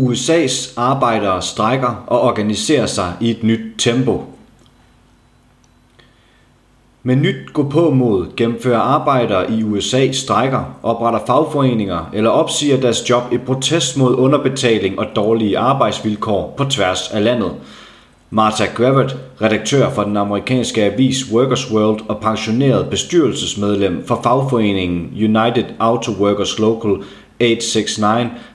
USA's arbejdere strækker og organiserer sig i et nyt tempo. Med nyt gå på mod gennemfører arbejdere i USA strækker, opretter fagforeninger eller opsiger deres job i protest mod underbetaling og dårlige arbejdsvilkår på tværs af landet. Martha Gravett, redaktør for den amerikanske avis Workers World og pensioneret bestyrelsesmedlem for fagforeningen United Auto Workers Local 869,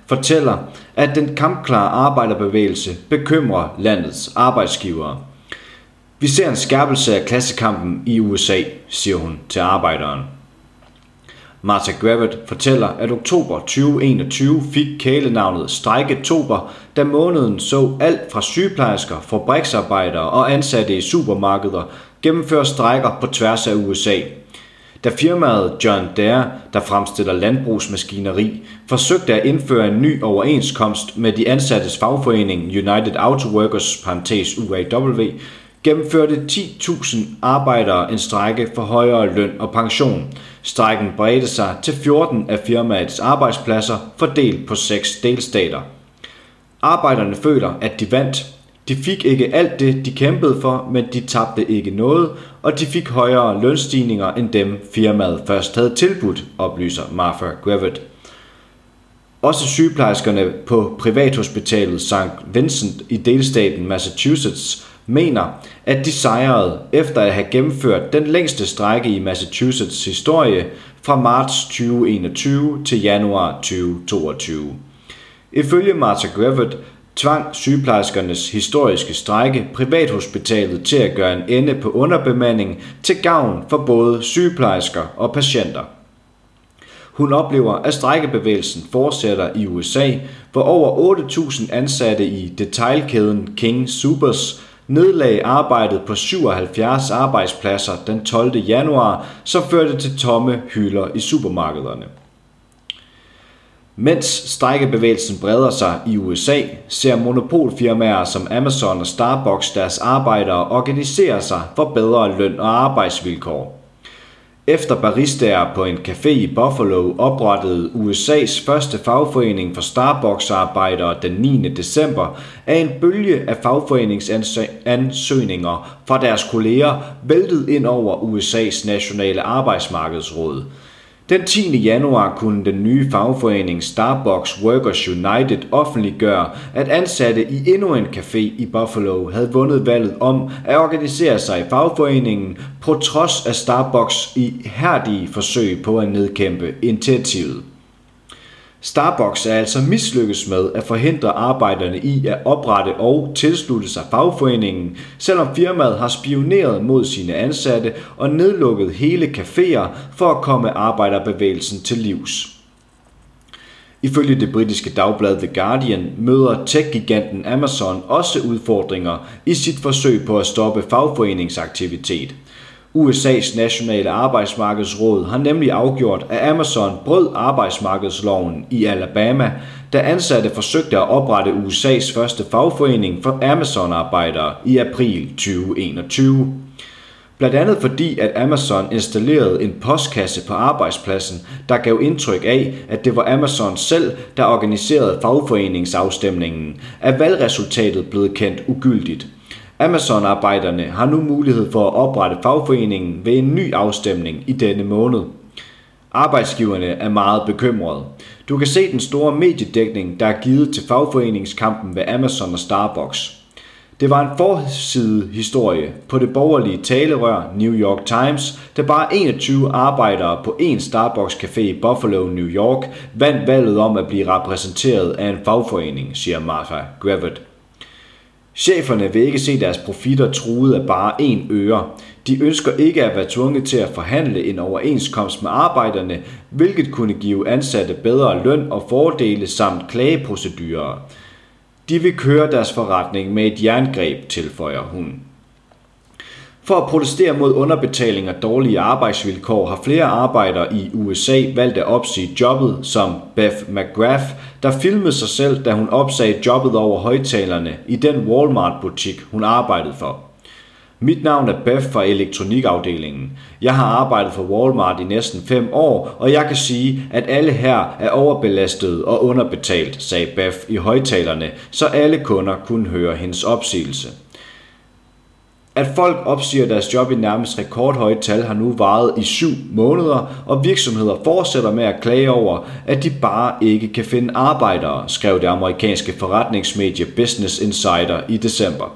fortæller, at den kampklare arbejderbevægelse bekymrer landets arbejdsgivere. Vi ser en skærpelse af klassekampen i USA, siger hun til arbejderen. Martha Gravett fortæller, at oktober 2021 fik kælenavnet Strejketober, da måneden så alt fra sygeplejersker, fabriksarbejdere og ansatte i supermarkeder gennemføre strejker på tværs af USA. Da firmaet John Deere, der fremstiller landbrugsmaskineri, forsøgte at indføre en ny overenskomst med de ansattes fagforening United Auto Workers UAW, gennemførte 10.000 arbejdere en strække for højere løn og pension. Strækken bredte sig til 14 af firmaets arbejdspladser fordelt på seks delstater. Arbejderne føler, at de vandt. De fik ikke alt det, de kæmpede for, men de tabte ikke noget, og de fik højere lønstigninger end dem firmaet først havde tilbudt, oplyser Martha Gravett. Også sygeplejerskerne på privathospitalet St. Vincent i delstaten Massachusetts mener, at de sejrede efter at have gennemført den længste strække i Massachusetts historie fra marts 2021 til januar 2022. Ifølge Martha Gravett tvang sygeplejerskernes historiske strække privathospitalet til at gøre en ende på underbemanding til gavn for både sygeplejersker og patienter. Hun oplever, at strækkebevægelsen fortsætter i USA, hvor over 8.000 ansatte i detailkæden King Supers nedlagde arbejdet på 77 arbejdspladser den 12. januar, som førte til tomme hylder i supermarkederne. Mens strækkebevægelsen breder sig i USA, ser monopolfirmaer som Amazon og Starbucks deres arbejdere organisere sig for bedre løn og arbejdsvilkår. Efter baristaer på en café i Buffalo oprettede USA's første fagforening for Starbucks-arbejdere den 9. december, er en bølge af fagforeningsansøgninger fra deres kolleger væltet ind over USA's nationale arbejdsmarkedsråd – den 10. januar kunne den nye fagforening Starbucks Workers United offentliggøre, at ansatte i endnu en café i Buffalo havde vundet valget om at organisere sig i fagforeningen på trods af Starbucks ihærdige forsøg på at nedkæmpe initiativet. Starbucks er altså mislykkes med at forhindre arbejderne i at oprette og tilslutte sig fagforeningen, selvom firmaet har spioneret mod sine ansatte og nedlukket hele caféer for at komme arbejderbevægelsen til livs. Ifølge det britiske dagblad The Guardian møder tech-giganten Amazon også udfordringer i sit forsøg på at stoppe fagforeningsaktivitet – USA's nationale arbejdsmarkedsråd har nemlig afgjort, at Amazon brød arbejdsmarkedsloven i Alabama, da ansatte forsøgte at oprette USA's første fagforening for Amazon-arbejdere i april 2021. Blandt andet fordi, at Amazon installerede en postkasse på arbejdspladsen, der gav indtryk af, at det var Amazon selv, der organiserede fagforeningsafstemningen, er valgresultatet blevet kendt ugyldigt. Amazon-arbejderne har nu mulighed for at oprette fagforeningen ved en ny afstemning i denne måned. Arbejdsgiverne er meget bekymrede. Du kan se den store mediedækning, der er givet til fagforeningskampen ved Amazon og Starbucks. Det var en forside historie på det borgerlige talerør New York Times, da bare 21 arbejdere på en Starbucks café i Buffalo, New York, vandt valget om at blive repræsenteret af en fagforening, siger Martha Gravett. Cheferne vil ikke se deres profitter truet af bare én øre. De ønsker ikke at være tvunget til at forhandle en overenskomst med arbejderne, hvilket kunne give ansatte bedre løn og fordele samt klageprocedurer. De vil køre deres forretning med et jerngreb, tilføjer hun. For at protestere mod underbetaling og dårlige arbejdsvilkår har flere arbejdere i USA valgt at opsige jobbet, som Beth McGrath, der filmede sig selv, da hun opsagde jobbet over højtalerne i den Walmart-butik, hun arbejdede for. Mit navn er Beth fra elektronikafdelingen. Jeg har arbejdet for Walmart i næsten 5 år, og jeg kan sige, at alle her er overbelastet og underbetalt, sagde Beth i højtalerne, så alle kunder kunne høre hendes opsigelse. At folk opsiger deres job i nærmest rekordhøje tal har nu varet i syv måneder, og virksomheder fortsætter med at klage over, at de bare ikke kan finde arbejdere, skrev det amerikanske forretningsmedie Business Insider i december.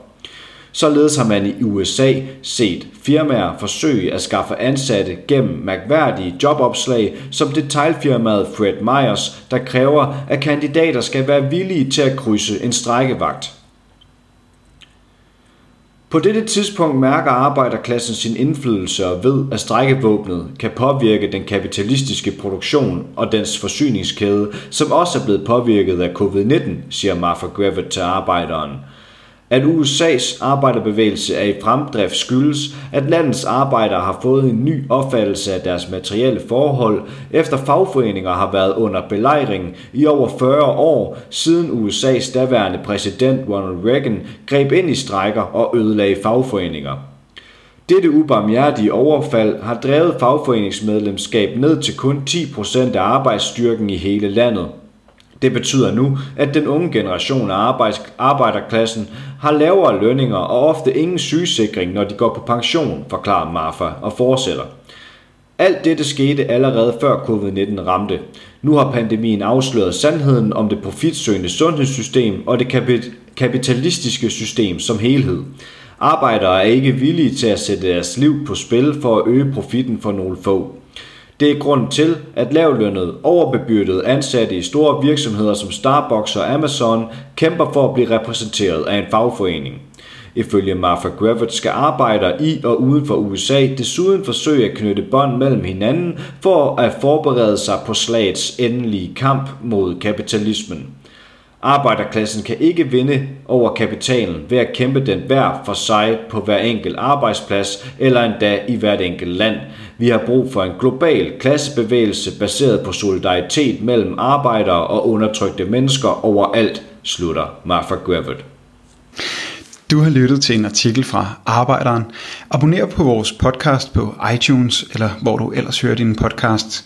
Således har man i USA set firmaer forsøge at skaffe ansatte gennem mærkværdige jobopslag som detailfirmaet Fred Myers, der kræver, at kandidater skal være villige til at krydse en strækkevagt. På dette tidspunkt mærker arbejderklassen sin indflydelse og ved, at strækkevåbnet kan påvirke den kapitalistiske produktion og dens forsyningskæde, som også er blevet påvirket af covid-19, siger Martha Gravett til arbejderen. At USA's arbejderbevægelse er i fremdrift skyldes, at landets arbejdere har fået en ny opfattelse af deres materielle forhold, efter fagforeninger har været under belejring i over 40 år, siden USA's daværende præsident Ronald Reagan greb ind i strækker og ødelagde fagforeninger. Dette ubarmhjertige overfald har drevet fagforeningsmedlemskab ned til kun 10% af arbejdsstyrken i hele landet. Det betyder nu, at den unge generation af arbejderklassen har lavere lønninger og ofte ingen sygesikring, når de går på pension, forklarer Marfa og fortsætter. Alt dette skete allerede før covid-19 ramte. Nu har pandemien afsløret sandheden om det profitsøgende sundhedssystem og det kapitalistiske system som helhed. Arbejdere er ikke villige til at sætte deres liv på spil for at øge profitten for nogle få. Det er grund til, at lavlønnede, overbebyrdede ansatte i store virksomheder som Starbucks og Amazon kæmper for at blive repræsenteret af en fagforening. Ifølge Martha Griffith skal arbejdere i og uden for USA desuden forsøge at knytte bånd mellem hinanden for at forberede sig på slagets endelige kamp mod kapitalismen. Arbejderklassen kan ikke vinde over kapitalen ved at kæmpe den hver for sig på hver enkelt arbejdsplads eller endda i hvert enkelt land. Vi har brug for en global klassebevægelse baseret på solidaritet mellem arbejdere og undertrykte mennesker overalt, slutter Martha Gravitt. Du har lyttet til en artikel fra Arbejderen. Abonner på vores podcast på iTunes, eller hvor du ellers hører din podcast.